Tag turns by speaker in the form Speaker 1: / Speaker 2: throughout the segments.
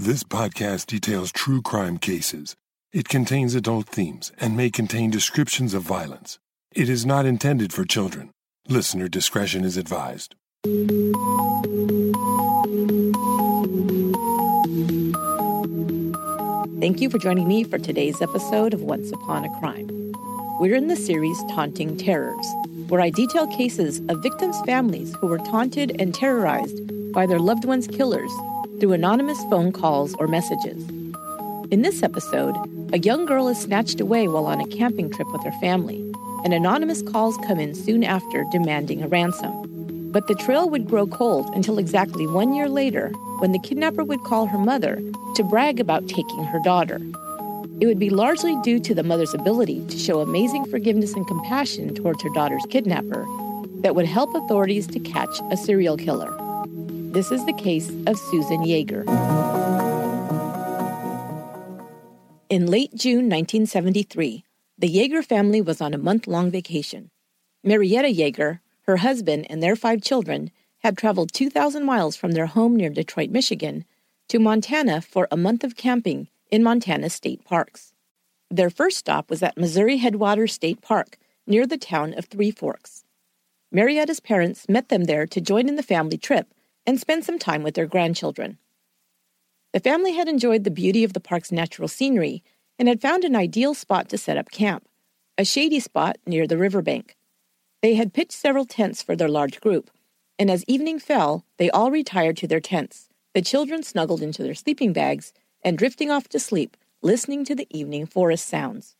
Speaker 1: This podcast details true crime cases. It contains adult themes and may contain descriptions of violence. It is not intended for children. Listener discretion is advised.
Speaker 2: Thank you for joining me for today's episode of Once Upon a Crime. We're in the series Taunting Terrors, where I detail cases of victims' families who were taunted and terrorized by their loved ones' killers through anonymous phone calls or messages. In this episode, a young girl is snatched away while on a camping trip with her family, and anonymous calls come in soon after demanding a ransom. But the trail would grow cold until exactly one year later, when the kidnapper would call her mother to brag about taking her daughter. It would be largely due to the mother's ability to show amazing forgiveness and compassion towards her daughter's kidnapper that would help authorities to catch a serial killer. This is the case of Susan Jaeger. In late June 1973, the Jaeger family was on a month long vacation. Marietta Jaeger, her husband, and their five children had traveled 2,000 miles from their home near Detroit, Michigan, to Montana for a month of camping in Montana state parks. Their first stop was at Missouri Headwaters State Park, near the town of Three Forks. Marietta's parents met them there to join in the family trip and spend some time with their grandchildren. The family had enjoyed the beauty of the park's natural scenery and had found an ideal spot to set up camp, a shady spot near the riverbank. They had pitched several tents for their large group, and as evening fell, they all retired to their tents, the children snuggled into their sleeping bags and drifting off to sleep, listening to the evening forest sounds.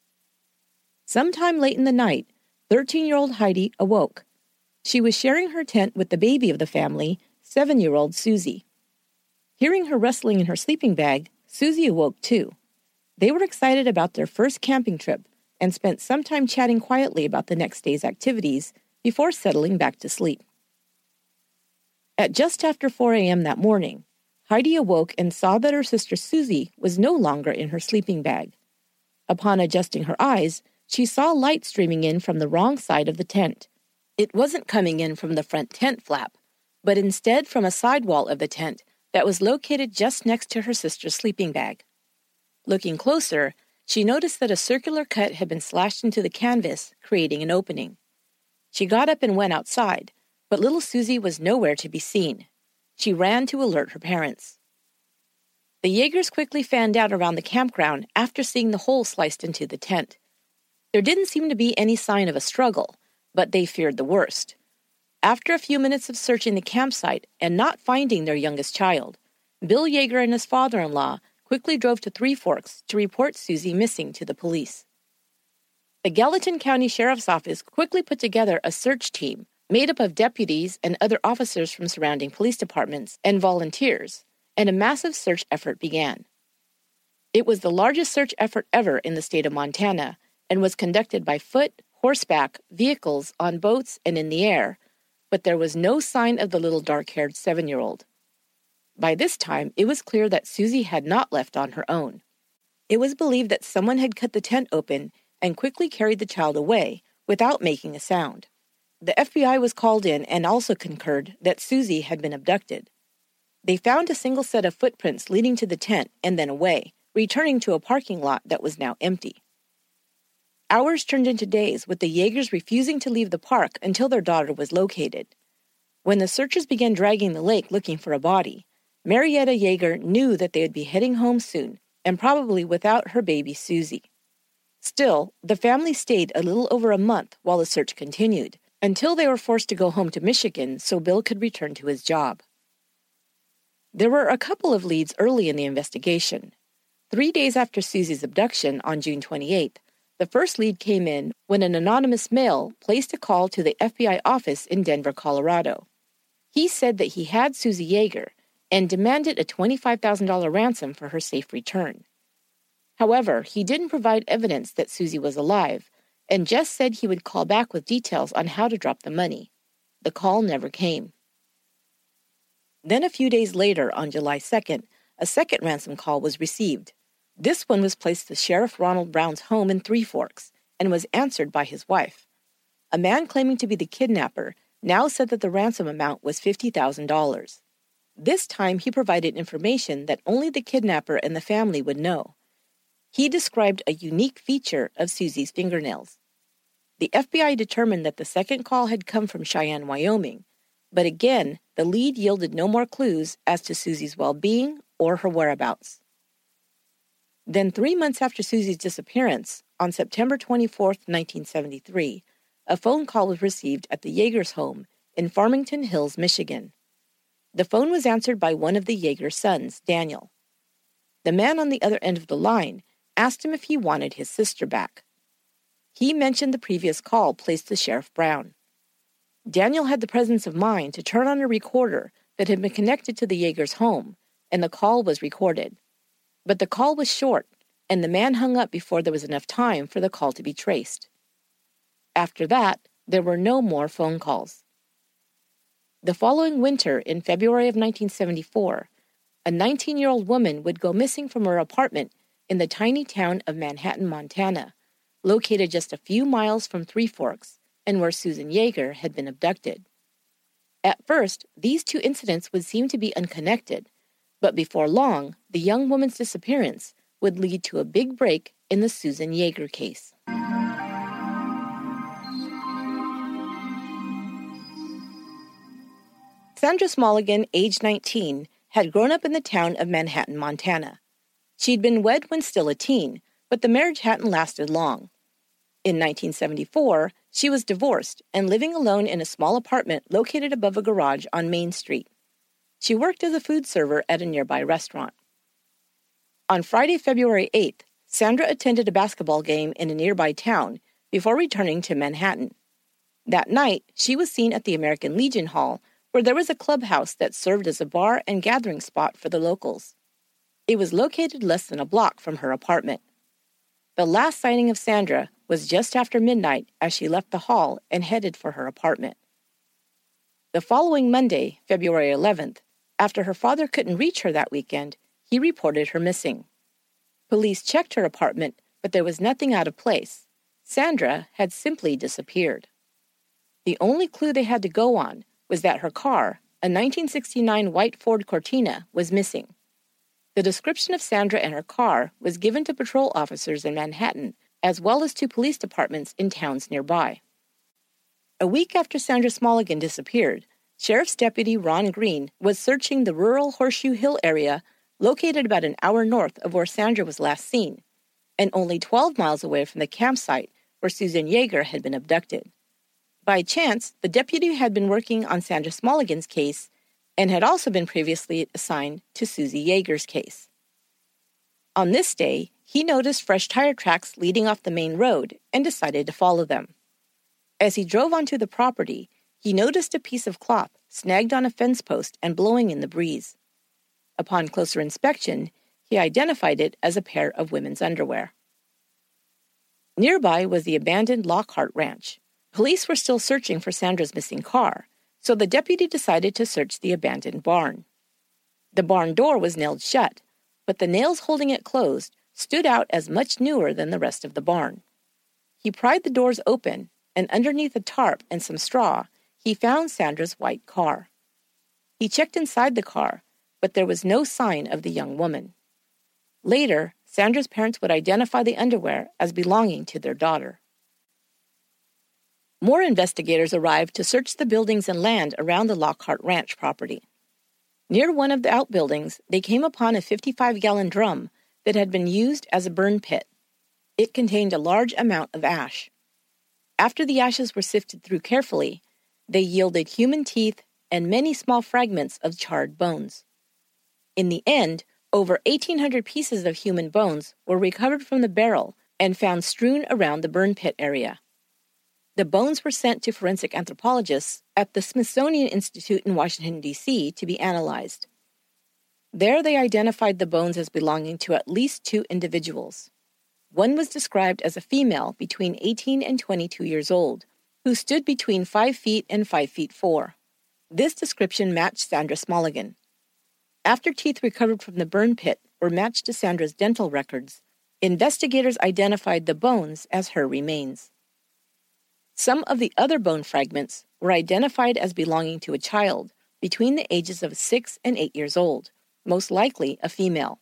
Speaker 2: Sometime late in the night, 13 year old Heidi awoke. She was sharing her tent with the baby of the family seven year old Susie. Hearing her rustling in her sleeping bag, Susie awoke too. They were excited about their first camping trip and spent some time chatting quietly about the next day's activities before settling back to sleep. At just after 4 a.m. that morning, Heidi awoke and saw that her sister Susie was no longer in her sleeping bag. Upon adjusting her eyes, she saw light streaming in from the wrong side of the tent. It wasn't coming in from the front tent flap, but instead from a side wall of the tent that was located just next to her sister's sleeping bag. Looking closer, she noticed that a circular cut had been slashed into the canvas, creating an opening. She got up and went outside, but little Susie was nowhere to be seen. She ran to alert her parents. The Jaegers quickly fanned out around the campground after seeing the hole sliced into the tent. There didn't seem to be any sign of a struggle, but they feared the worst. After a few minutes of searching the campsite and not finding their youngest child, Bill Jaeger and his father in law quickly drove to Three Forks to report Susie missing to the police. The Gallatin County Sheriff's Office quickly put together a search team made up of deputies and other officers from surrounding police departments and volunteers, and a massive search effort began. It was the largest search effort ever in the state of Montana and was conducted by foot, horseback, vehicles, on boats, and in the air but there was no sign of the little dark haired seven year old. By this time, it was clear that Susie had not left on her own. It was believed that someone had cut the tent open and quickly carried the child away without making a sound. The FBI was called in and also concurred that Susie had been abducted. They found a single set of footprints leading to the tent and then away, returning to a parking lot that was now empty. Hours turned into days, with the Jaegers refusing to leave the park until their daughter was located. When the searchers began dragging the lake looking for a body, Marietta Jaeger knew that they would be heading home soon, and probably without her baby Susie. Still, the family stayed a little over a month while the search continued, until they were forced to go home to Michigan so Bill could return to his job. There were a couple of leads early in the investigation. Three days after Susie's abduction on June 28th, the first lead came in when an anonymous male placed a call to the FBI office in Denver, Colorado. He said that he had Susie Jaeger and demanded a $25,000 ransom for her safe return. However, he didn't provide evidence that Susie was alive and just said he would call back with details on how to drop the money. The call never came. Then, a few days later, on July 2nd, a second ransom call was received. This one was placed to Sheriff Ronald Brown's home in Three Forks and was answered by his wife. A man claiming to be the kidnapper now said that the ransom amount was $50,000. This time he provided information that only the kidnapper and the family would know. He described a unique feature of Susie's fingernails. The FBI determined that the second call had come from Cheyenne, Wyoming, but again, the lead yielded no more clues as to Susie's well being or her whereabouts. Then, three months after Susie's disappearance, on September 24, 1973, a phone call was received at the Jaeger's home in Farmington Hills, Michigan. The phone was answered by one of the Jaeger sons, Daniel. The man on the other end of the line asked him if he wanted his sister back. He mentioned the previous call placed to Sheriff Brown. Daniel had the presence of mind to turn on a recorder that had been connected to the Jaeger's home, and the call was recorded. But the call was short, and the man hung up before there was enough time for the call to be traced. After that, there were no more phone calls. The following winter, in February of 1974, a 19 year old woman would go missing from her apartment in the tiny town of Manhattan, Montana located just a few miles from Three Forks and where Susan Jaeger had been abducted. At first, these two incidents would seem to be unconnected, but before long, the young woman's disappearance would lead to a big break in the Susan Jaeger case. Sandra Smallegan, age 19, had grown up in the town of Manhattan, Montana. She'd been wed when still a teen, but the marriage hadn't lasted long. In 1974, she was divorced and living alone in a small apartment located above a garage on Main Street. She worked as a food server at a nearby restaurant. On Friday, February 8th, Sandra attended a basketball game in a nearby town before returning to Manhattan. That night, she was seen at the American Legion Hall, where there was a clubhouse that served as a bar and gathering spot for the locals. It was located less than a block from her apartment. The last sighting of Sandra was just after midnight as she left the hall and headed for her apartment. The following Monday, February 11th, after her father couldn't reach her that weekend, he reported her missing. Police checked her apartment, but there was nothing out of place. Sandra had simply disappeared. The only clue they had to go on was that her car, a 1969 white Ford Cortina, was missing. The description of Sandra and her car was given to patrol officers in Manhattan, as well as to police departments in towns nearby. A week after Sandra Smallegan disappeared, Sheriff's Deputy Ron Green was searching the rural Horseshoe Hill area located about an hour north of where Sandra was last seen, and only 12 miles away from the campsite where Susan Jaeger had been abducted. By chance, the deputy had been working on Sandra Smallegan's case and had also been previously assigned to Susie Jaeger's case. On this day, he noticed fresh tire tracks leading off the main road and decided to follow them. As he drove onto the property, he noticed a piece of cloth snagged on a fence post and blowing in the breeze. Upon closer inspection, he identified it as a pair of women's underwear. Nearby was the abandoned Lockhart Ranch. Police were still searching for Sandra's missing car, so the deputy decided to search the abandoned barn. The barn door was nailed shut, but the nails holding it closed stood out as much newer than the rest of the barn. He pried the doors open, and underneath a tarp and some straw, he found Sandra's white car. He checked inside the car, but there was no sign of the young woman. Later, Sandra's parents would identify the underwear as belonging to their daughter. More investigators arrived to search the buildings and land around the Lockhart Ranch property. Near one of the outbuildings, they came upon a 55 gallon drum that had been used as a burn pit. It contained a large amount of ash. After the ashes were sifted through carefully, they yielded human teeth and many small fragments of charred bones. In the end, over 1,800 pieces of human bones were recovered from the barrel and found strewn around the burn pit area. The bones were sent to forensic anthropologists at the Smithsonian Institute in Washington, D.C. to be analyzed. There, they identified the bones as belonging to at least two individuals. One was described as a female between 18 and 22 years old, who stood between 5 feet and 5 feet 4. This description matched Sandra Smallegan. After teeth recovered from the burn pit were matched to Sandra's dental records, investigators identified the bones as her remains. Some of the other bone fragments were identified as belonging to a child, between the ages of 6 and 8 years old, most likely a female.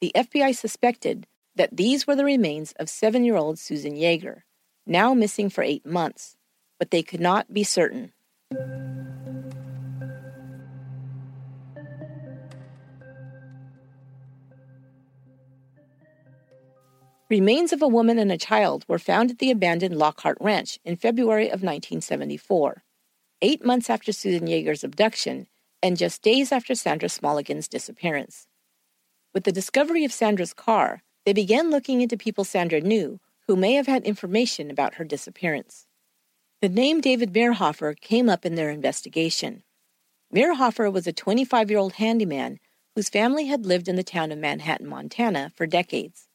Speaker 2: The FBI suspected that these were the remains of seven year old Susan Jaeger, now missing for eight months, but they could not be certain. Remains of a woman and a child were found at the abandoned Lockhart Ranch in February of 1974, eight months after Susan Jaeger's abduction and just days after Sandra Smallegan's disappearance. With the discovery of Sandra's car, they began looking into people Sandra knew who may have had information about her disappearance. The name David Meirhofer came up in their investigation. Meirhofer was a 25 year old handyman whose family had lived in the town of Manhattan, Montana for decades.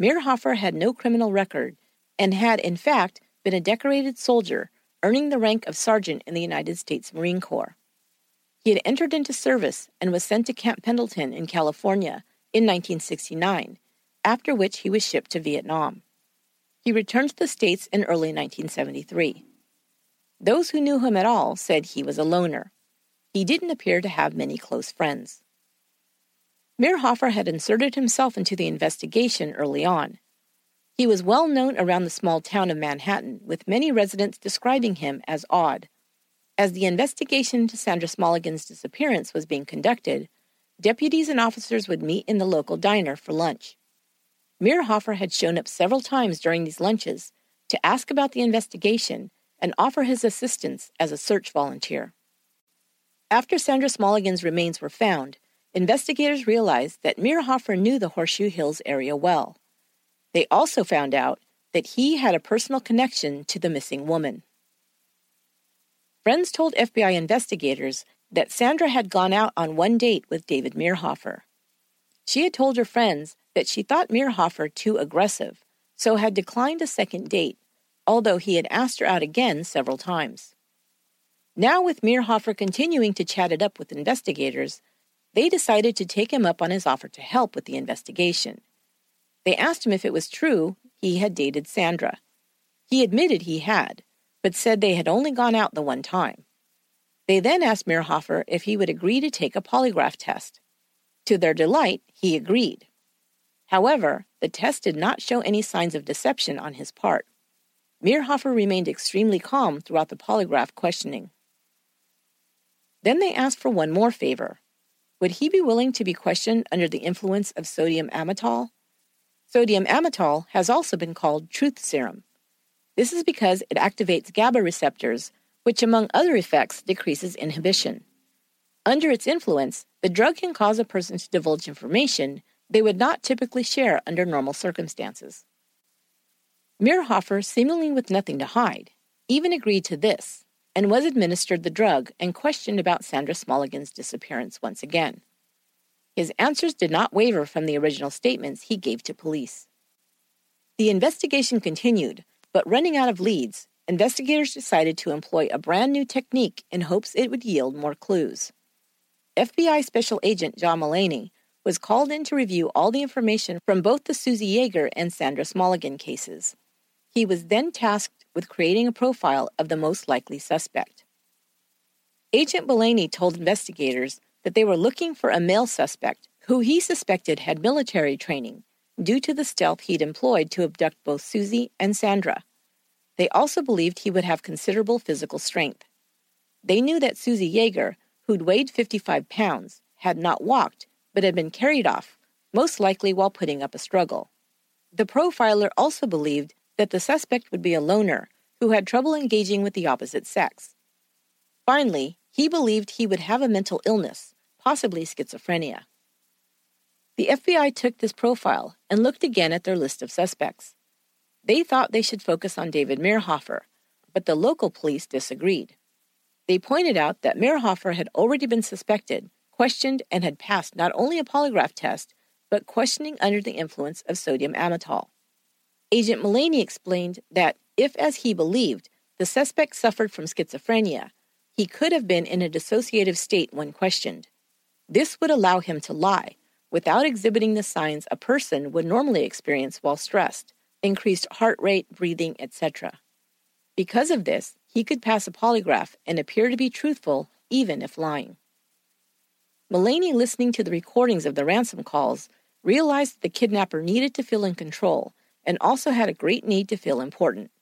Speaker 2: Meirhofer had no criminal record and had, in fact, been a decorated soldier, earning the rank of sergeant in the United States Marine Corps. He had entered into service and was sent to Camp Pendleton in California in 1969, after which he was shipped to Vietnam. He returned to the States in early 1973. Those who knew him at all said he was a loner. He didn't appear to have many close friends. Meirhofer had inserted himself into the investigation early on. He was well known around the small town of Manhattan, with many residents describing him as odd. As the investigation into Sandra Smallegan's disappearance was being conducted, deputies and officers would meet in the local diner for lunch. Meirhofer had shown up several times during these lunches to ask about the investigation and offer his assistance as a search volunteer. After Sandra Smallegan's remains were found, investigators realized that Meirhofer knew the Horseshoe Hills area well. They also found out that he had a personal connection to the missing woman. Friends told FBI investigators that Sandra had gone out on one date with David Meirhofer. She had told her friends that she thought Meirhofer too aggressive, so had declined a second date, although he had asked her out again several times. Now, with Meirhofer continuing to chat it up with investigators, they decided to take him up on his offer to help with the investigation. They asked him if it was true he had dated Sandra. He admitted he had, but said they had only gone out the one time. They then asked Meirhofer if he would agree to take a polygraph test. To their delight, he agreed. However, the test did not show any signs of deception on his part. Meirhofer remained extremely calm throughout the polygraph questioning. Then they asked for one more favor would he be willing to be questioned under the influence of sodium amytal? Sodium amytal has also been called truth serum. This is because it activates GABA receptors, which, among other effects, decreases inhibition. Under its influence, the drug can cause a person to divulge information they would not typically share under normal circumstances. Meirhofer, seemingly with nothing to hide, even agreed to this and was administered the drug and questioned about Sandra Smallegan's disappearance once again. His answers did not waver from the original statements he gave to police. The investigation continued, but running out of leads, investigators decided to employ a brand new technique in hopes it would yield more clues. FBI Special Agent John Mullaney was called in to review all the information from both the Susie Jaeger and Sandra Smallegan cases. He was then tasked with creating a profile of the most likely suspect. Agent Mullaney told investigators that they were looking for a male suspect who he suspected had military training due to the stealth he'd employed to abduct both Susie and Sandra. They also believed he would have considerable physical strength. They knew that Susie Jaeger, who'd weighed 55 pounds, had not walked, but had been carried off, most likely while putting up a struggle. The profiler also believed that the suspect would be a loner who had trouble engaging with the opposite sex. Finally, he believed he would have a mental illness, possibly schizophrenia. The FBI took this profile and looked again at their list of suspects. They thought they should focus on David Meirhofer, but the local police disagreed. They pointed out that Meirhofer had already been suspected, questioned, and had passed not only a polygraph test, but questioning under the influence of sodium amytal. Agent Mullaney explained that if, as he believed, the suspect suffered from schizophrenia, he could have been in a dissociative state when questioned. This would allow him to lie without exhibiting the signs a person would normally experience while stressed increased heart rate, breathing, etc. Because of this, he could pass a polygraph and appear to be truthful even if lying. Mullaney, listening to the recordings of the ransom calls, realized that the kidnapper needed to feel in control and also had a great need to feel important.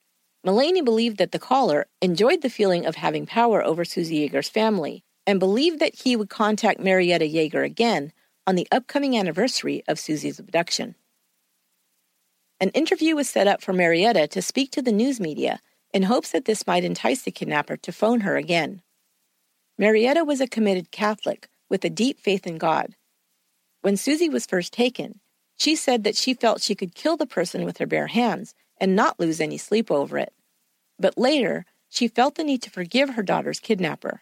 Speaker 2: Mullaney believed that the caller enjoyed the feeling of having power over Susie Jaeger's family and believed that he would contact Marietta Jaeger again on the upcoming anniversary of Susie's abduction. An interview was set up for Marietta to speak to the news media in hopes that this might entice the kidnapper to phone her again. Marietta was a committed Catholic with a deep faith in God. When Susie was first taken, she said that she felt she could kill the person with her bare hands and not lose any sleep over it. But later, she felt the need to forgive her daughter's kidnapper.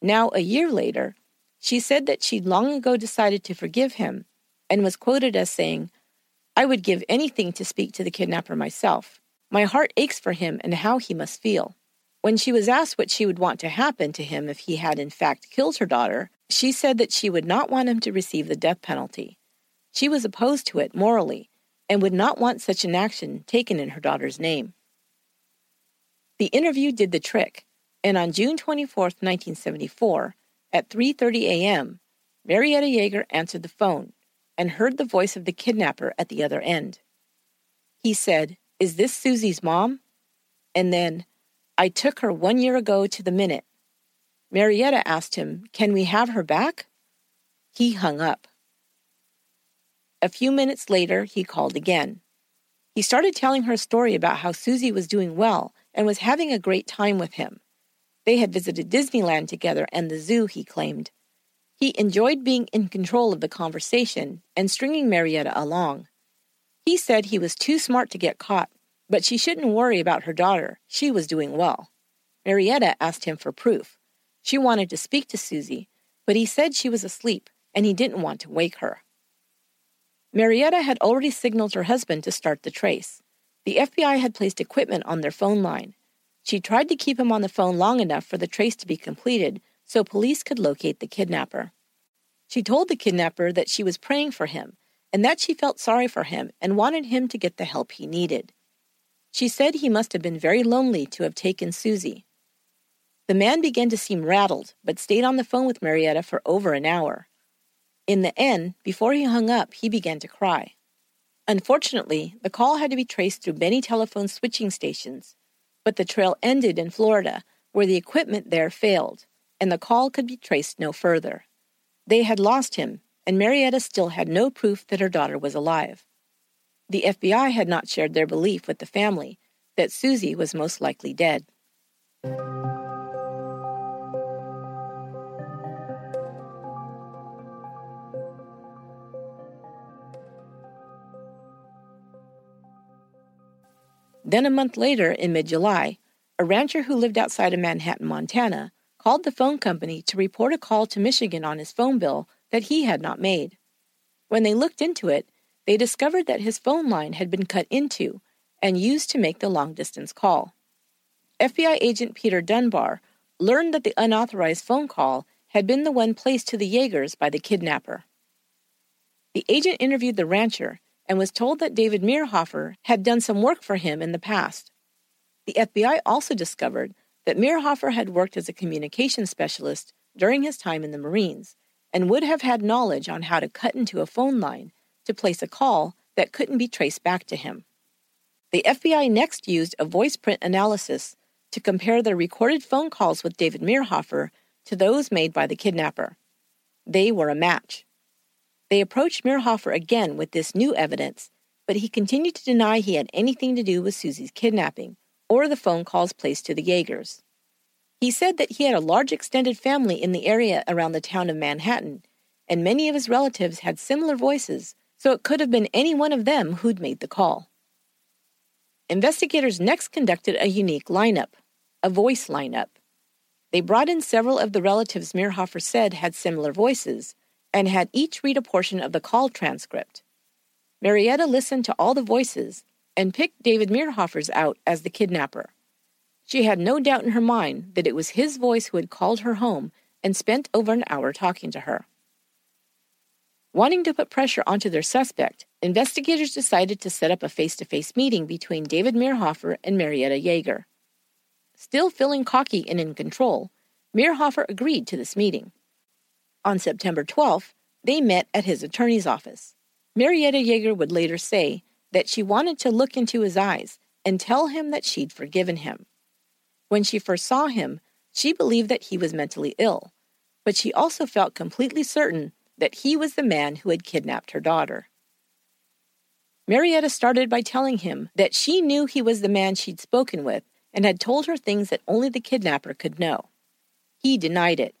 Speaker 2: Now, a year later, she said that she'd long ago decided to forgive him and was quoted as saying, I would give anything to speak to the kidnapper myself. My heart aches for him and how he must feel. When she was asked what she would want to happen to him if he had in fact killed her daughter, she said that she would not want him to receive the death penalty. She was opposed to it morally and would not want such an action taken in her daughter's name. The interview did the trick, and on June 24, 1974, at 3:30 a.m., Marietta Jaeger answered the phone and heard the voice of the kidnapper at the other end. He said, "Is this Susie's mom?" And then, "I took her 1 year ago to the minute." Marietta asked him, "Can we have her back?" He hung up. A few minutes later, he called again. He started telling her a story about how Susie was doing well and was having a great time with him. They had visited Disneyland together and the zoo, he claimed. He enjoyed being in control of the conversation and stringing Marietta along. He said he was too smart to get caught, but she shouldn't worry about her daughter. She was doing well. Marietta asked him for proof. She wanted to speak to Susie, but he said she was asleep and he didn't want to wake her. Marietta had already signaled her husband to start the trace. The FBI had placed equipment on their phone line. She tried to keep him on the phone long enough for the trace to be completed so police could locate the kidnapper. She told the kidnapper that she was praying for him and that she felt sorry for him and wanted him to get the help he needed. She said he must have been very lonely to have taken Susie. The man began to seem rattled, but stayed on the phone with Marietta for over an hour. In the end, before he hung up, he began to cry. Unfortunately, the call had to be traced through many telephone switching stations, but the trail ended in Florida, where the equipment there failed, and the call could be traced no further. They had lost him, and Marietta still had no proof that her daughter was alive. The FBI had not shared their belief with the family that Susie was most likely dead. Then, a month later, in mid July, a rancher who lived outside of Manhattan, Montana, called the phone company to report a call to Michigan on his phone bill that he had not made. When they looked into it, they discovered that his phone line had been cut into and used to make the long distance call. FBI agent Peter Dunbar learned that the unauthorized phone call had been the one placed to the Jaegers by the kidnapper. The agent interviewed the rancher and was told that David Meirhofer had done some work for him in the past. The FBI also discovered that Meirhofer had worked as a communication specialist during his time in the Marines and would have had knowledge on how to cut into a phone line to place a call that couldn't be traced back to him. The FBI next used a voice print analysis to compare the recorded phone calls with David Meirhofer to those made by the kidnapper. They were a match. They approached Meirhofer again with this new evidence, but he continued to deny he had anything to do with Susie's kidnapping or the phone calls placed to the Jaegers. He said that he had a large extended family in the area around the town of Manhattan, and many of his relatives had similar voices, so it could have been any one of them who'd made the call. Investigators next conducted a unique lineup, a voice lineup. They brought in several of the relatives Meirhofer said had similar voices, and had each read a portion of the call transcript. Marietta listened to all the voices and picked David Meirhofer's out as the kidnapper. She had no doubt in her mind that it was his voice who had called her home and spent over an hour talking to her. Wanting to put pressure onto their suspect, investigators decided to set up a face to face meeting between David Meirhofer and Marietta Jaeger. Still feeling cocky and in control, Meirhofer agreed to this meeting. On September 12th, they met at his attorney's office. Marietta Jaeger would later say that she wanted to look into his eyes and tell him that she'd forgiven him. When she first saw him, she believed that he was mentally ill, but she also felt completely certain that he was the man who had kidnapped her daughter. Marietta started by telling him that she knew he was the man she'd spoken with and had told her things that only the kidnapper could know. He denied it.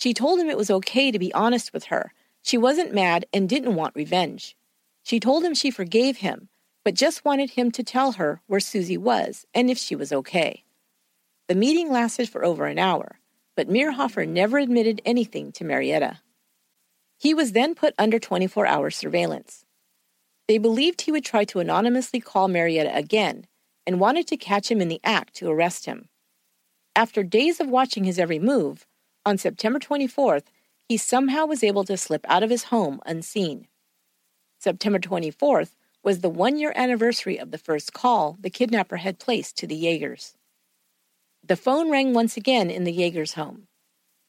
Speaker 2: She told him it was okay to be honest with her. She wasn't mad and didn't want revenge. She told him she forgave him, but just wanted him to tell her where Susie was and if she was okay. The meeting lasted for over an hour, but Meirhofer never admitted anything to Marietta. He was then put under 24 hour surveillance. They believed he would try to anonymously call Marietta again and wanted to catch him in the act to arrest him. After days of watching his every move, on September 24th, he somehow was able to slip out of his home unseen. September 24th was the one year anniversary of the first call the kidnapper had placed to the Jaegers. The phone rang once again in the Jaeger's home.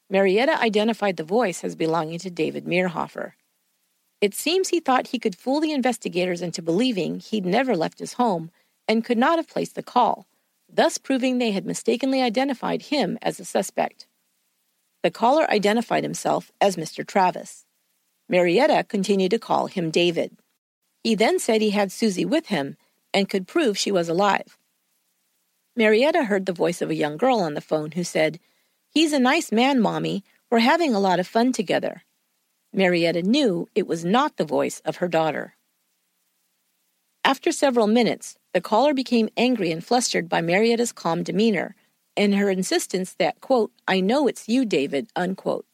Speaker 2: Marietta identified the voice as belonging to David Meirhofer. It seems he thought he could fool the investigators into believing he'd never left his home and could not have placed the call, thus proving they had mistakenly identified him as a suspect. The caller identified himself as Mr. Travis. Marietta continued to call him David. He then said he had Susie with him and could prove she was alive. Marietta heard the voice of a young girl on the phone who said, He's a nice man, Mommy. We're having a lot of fun together. Marietta knew it was not the voice of her daughter. After several minutes, the caller became angry and flustered by Marietta's calm demeanor and her insistence that, quote, I know it's you, David, unquote.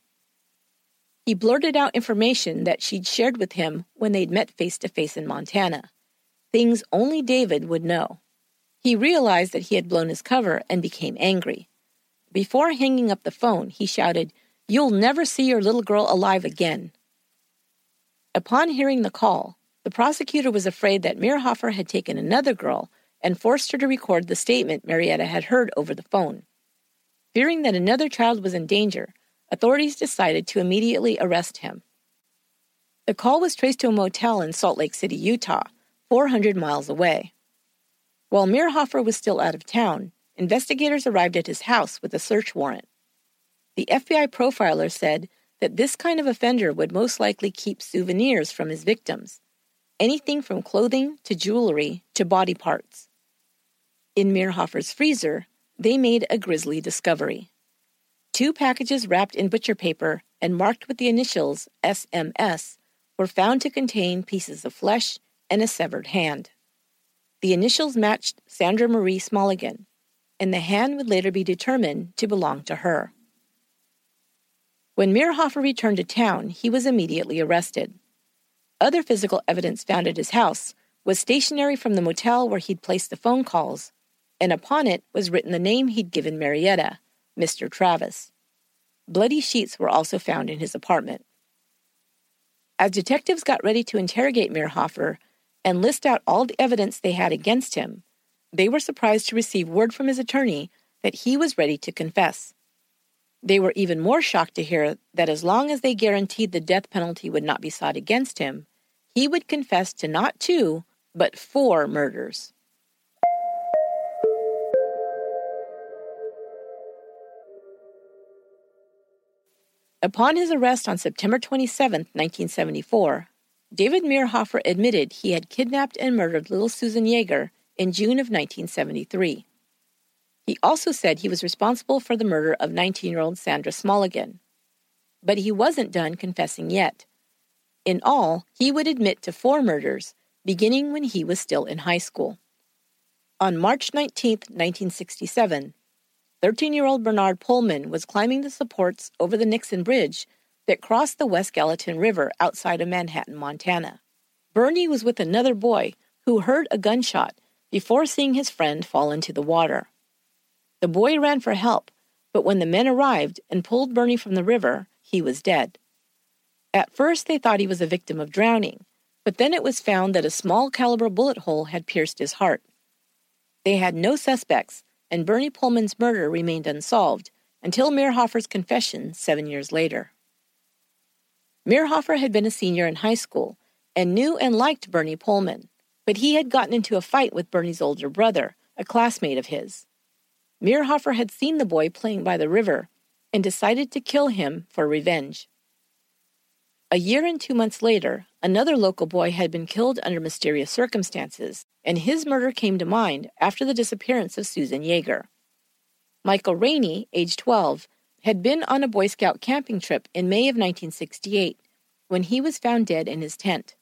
Speaker 2: He blurted out information that she'd shared with him when they'd met face to face in Montana, things only David would know. He realized that he had blown his cover and became angry. Before hanging up the phone, he shouted, You'll never see your little girl alive again. Upon hearing the call, the prosecutor was afraid that Meirhofer had taken another girl and forced her to record the statement Marietta had heard over the phone. Fearing that another child was in danger, authorities decided to immediately arrest him. The call was traced to a motel in Salt Lake City, Utah, 400 miles away. While Meirhofer was still out of town, investigators arrived at his house with a search warrant. The FBI profiler said that this kind of offender would most likely keep souvenirs from his victims anything from clothing to jewelry to body parts. In Meirhofer's freezer, they made a grisly discovery. Two packages wrapped in butcher paper and marked with the initials SMS were found to contain pieces of flesh and a severed hand. The initials matched Sandra Marie Smallegan, and the hand would later be determined to belong to her. When Meirhofer returned to town, he was immediately arrested. Other physical evidence found at his house was stationery from the motel where he'd placed the phone calls, and upon it was written the name he'd given Marietta, Mr. Travis. Bloody sheets were also found in his apartment. As detectives got ready to interrogate Meirhofer and list out all the evidence they had against him, they were surprised to receive word from his attorney that he was ready to confess. They were even more shocked to hear that as long as they guaranteed the death penalty would not be sought against him, he would confess to not two, but four murders. Upon his arrest on September 27, 1974, David Meirhofer admitted he had kidnapped and murdered little Susan Jaeger in June of 1973. He also said he was responsible for the murder of 19 year old Sandra Smallegan. But he wasn't done confessing yet. In all, he would admit to four murders, beginning when he was still in high school. On March 19, 1967, 13 year old Bernard Poelman was climbing the supports over the Nixon Bridge that crossed the West Gallatin River outside of Manhattan, Montana. Bernie was with another boy who heard a gunshot before seeing his friend fall into the water. The boy ran for help, but when the men arrived and pulled Bernie from the river, he was dead. At first, they thought he was a victim of drowning, but then it was found that a small caliber bullet hole had pierced his heart. They had no suspects, and Bernie Poelman's murder remained unsolved, until Meirhofer's confession seven years later. Meirhofer had been a senior in high school and knew and liked Bernie Poelman, but he had gotten into a fight with Bernie's older brother, a classmate of his. Meirhofer had seen the boy playing by the river and decided to kill him for revenge. A year and two months later, another local boy had been killed under mysterious circumstances, and his murder came to mind after the disappearance of Susan Jaeger. Michael Rainey, age 12, had been on a Boy Scout camping trip in May of 1968 when he was found dead in his tent.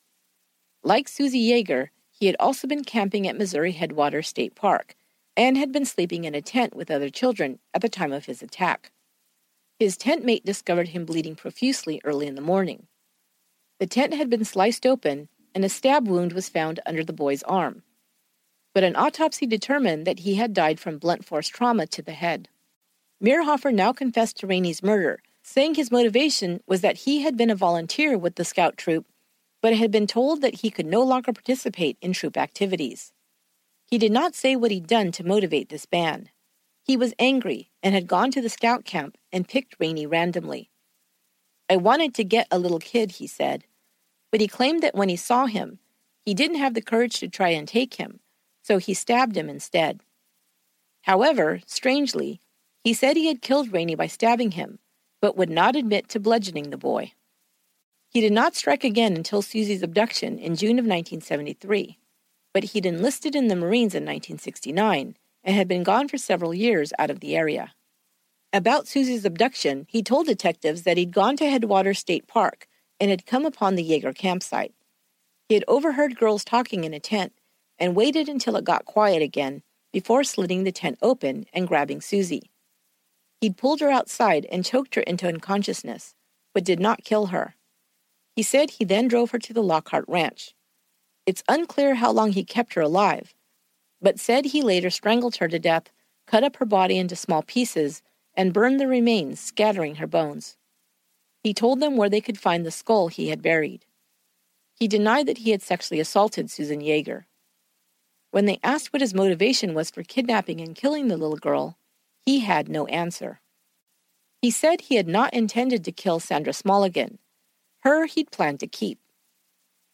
Speaker 2: Like Susie Jaeger, he had also been camping at Missouri Headwaters State Park and had been sleeping in a tent with other children at the time of his attack. His tent mate discovered him bleeding profusely early in the morning. The tent had been sliced open, and a stab wound was found under the boy's arm. But an autopsy determined that he had died from blunt force trauma to the head. Meirhofer now confessed to Rainey's murder, saying his motivation was that he had been a volunteer with the scout troop, but had been told that he could no longer participate in troop activities. He did not say what he'd done to motivate this ban. He was angry and had gone to the scout camp and picked Rainey randomly. I wanted to get a little kid, he said, but he claimed that when he saw him, he didn't have the courage to try and take him, so he stabbed him instead. However, strangely, he said he had killed Rainey by stabbing him, but would not admit to bludgeoning the boy. He did not strike again until Susie's abduction in June of 1973, but he'd enlisted in the Marines in 1969 and had been gone for several years out of the area. About Susie's abduction, he told detectives that he'd gone to Headwaters State Park and had come upon the Jaeger campsite. He had overheard girls talking in a tent and waited until it got quiet again before slitting the tent open and grabbing Susie. He'd pulled her outside and choked her into unconsciousness, but did not kill her. He said he then drove her to the Lockhart Ranch. It's unclear how long he kept her alive, but said he later strangled her to death, cut up her body into small pieces, and burned the remains, scattering her bones. He told them where they could find the skull he had buried. He denied that he had sexually assaulted Susan Jaeger. When they asked what his motivation was for kidnapping and killing the little girl, he had no answer. He said he had not intended to kill Sandra Smallegan. Her he'd planned to keep.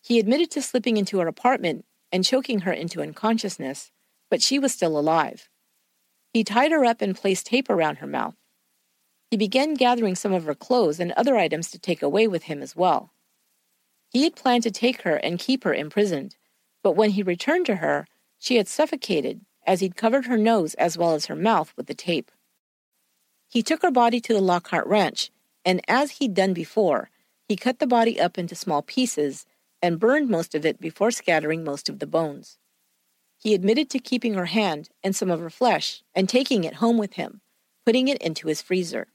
Speaker 2: He admitted to slipping into her apartment and choking her into unconsciousness, but she was still alive. He tied her up and placed tape around her mouth. He began gathering some of her clothes and other items to take away with him as well. He had planned to take her and keep her imprisoned, but when he returned to her, she had suffocated as he'd covered her nose as well as her mouth with the tape. He took her body to the Lockhart Ranch, and as he'd done before, he cut the body up into small pieces and burned most of it before scattering most of the bones. He admitted to keeping her hand and some of her flesh and taking it home with him, putting it into his freezer.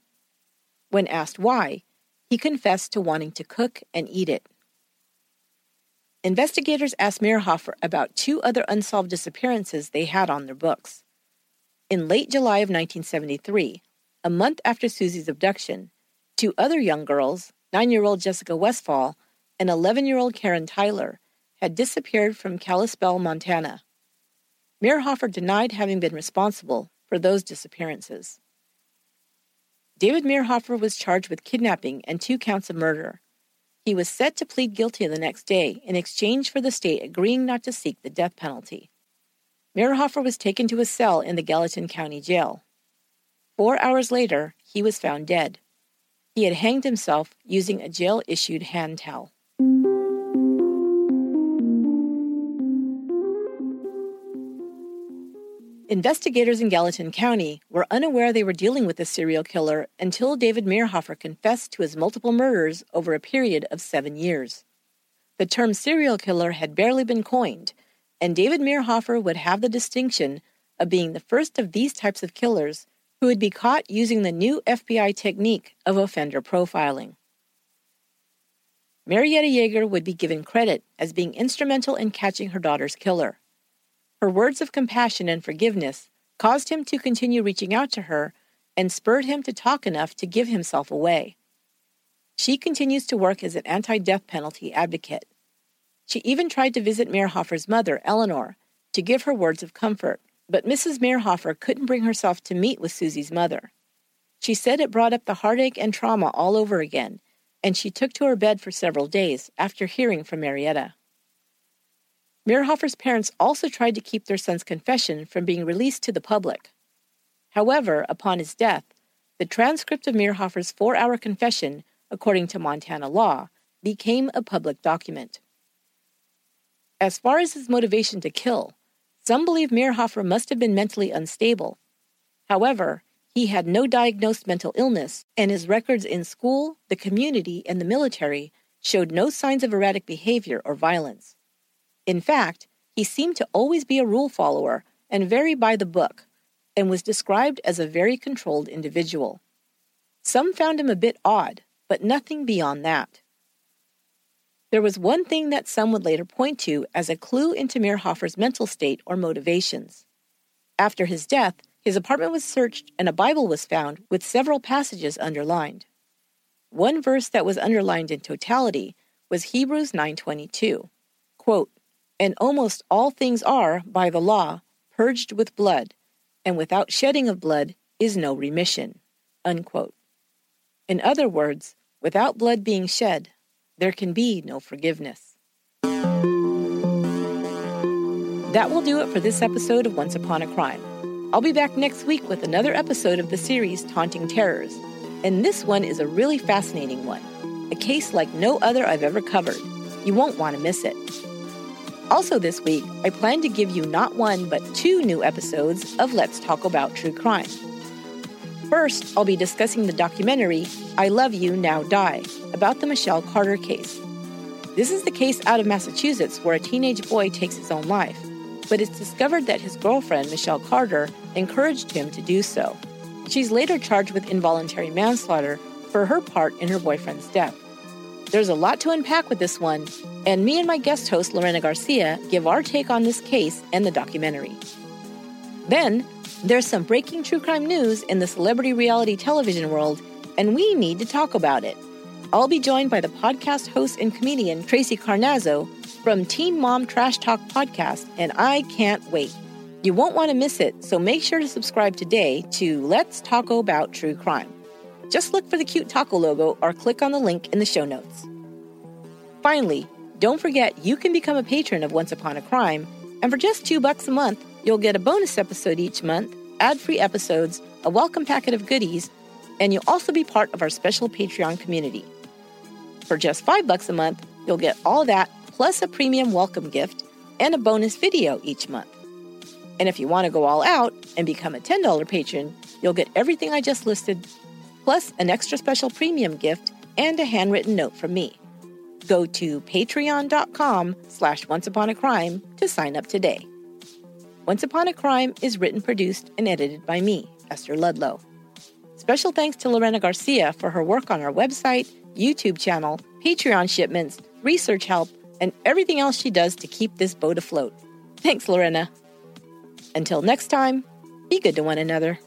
Speaker 2: When asked why, he confessed to wanting to cook and eat it. Investigators asked Meirhofer about two other unsolved disappearances they had on their books. In late July of 1973, a month after Susie's abduction, two other young girls, nine year old Jessica Westfall and 11 year old Karen Tyler, had disappeared from Kalispell, Montana. Meirhofer denied having been responsible for those disappearances. David Meirhofer was charged with kidnapping and two counts of murder. He was set to plead guilty the next day in exchange for the state agreeing not to seek the death penalty. Meirhofer was taken to a cell in the Gallatin County Jail. Four hours later, he was found dead. He had hanged himself using a jail issued hand towel. Investigators in Gallatin County were unaware they were dealing with a serial killer until David Meirhofer confessed to his multiple murders over a period of seven years. The term serial killer had barely been coined, and David Meirhofer would have the distinction of being the first of these types of killers who would be caught using the new FBI technique of offender profiling. Marietta Jaeger would be given credit as being instrumental in catching her daughter's killer. Her words of compassion and forgiveness caused him to continue reaching out to her and spurred him to talk enough to give himself away. She continues to work as an anti death penalty advocate. She even tried to visit Meirhofer's mother, Eleanor, to give her words of comfort, but Mrs. Meirhofer couldn't bring herself to meet with Susie's mother. She said it brought up the heartache and trauma all over again, and she took to her bed for several days after hearing from Marietta. Meirhofer's parents also tried to keep their son's confession from being released to the public. However, upon his death, the transcript of Meirhofer's four hour confession, according to Montana law, became a public document. As far as his motivation to kill, some believe Meirhofer must have been mentally unstable. However, he had no diagnosed mental illness, and his records in school, the community, and the military showed no signs of erratic behavior or violence. In fact, he seemed to always be a rule follower and very by the book, and was described as a very controlled individual. Some found him a bit odd, but nothing beyond that. There was one thing that some would later point to as a clue into Meirhofer's mental state or motivations. After his death, his apartment was searched and a Bible was found with several passages underlined. One verse that was underlined in totality was Hebrews 9:22. Quote, "And almost all things are by the law purged with blood, and without shedding of blood is no remission." Unquote. In other words, without blood being shed, there can be no forgiveness. That will do it for this episode of Once Upon a Crime. I'll be back next week with another episode of the series Taunting Terrors, and this one is a really fascinating one, a case like no other I've ever covered. You won't want to miss it. Also, this week, I plan to give you not one but two new episodes of Let's Talk About True Crime. First, I'll be discussing the documentary I Love You, Now Die about the Michelle Carter case. This is the case out of Massachusetts where a teenage boy takes his own life, but it's discovered that his girlfriend, Michelle Carter, encouraged him to do so. She's later charged with involuntary manslaughter for her part in her boyfriend's death. There's a lot to unpack with this one, and me and my guest host, Lorena Garcia, give our take on this case and the documentary. Then, there's some breaking true crime news in the celebrity reality television world, and we need to talk about it. I'll be joined by the podcast host and comedian Tracy Carnazzo from Teen Mom Trash Talk Podcast, and I can't wait. You won't want to miss it, so make sure to subscribe today to Let's Talk About True Crime. Just look for the cute taco logo or click on the link in the show notes. Finally, don't forget you can become a patron of Once Upon a Crime, and for just two bucks a month, You'll get a bonus episode each month, ad free episodes, a welcome packet of goodies, and you'll also be part of our special Patreon community. For just five bucks a month, you'll get all that plus a premium welcome gift and a bonus video each month. And if you want to go all out and become a $10 patron, you'll get everything I just listed, plus an extra special premium gift and a handwritten note from me. Go to patreon.com slash onceuponacrime to sign up today. Once Upon a Crime is written, produced, and edited by me, Esther Ludlow. Special thanks to Lorena Garcia for her work on our website, YouTube channel, Patreon shipments, research help, and everything else she does to keep this boat afloat. Thanks, Lorena. Until next time, be good to one another.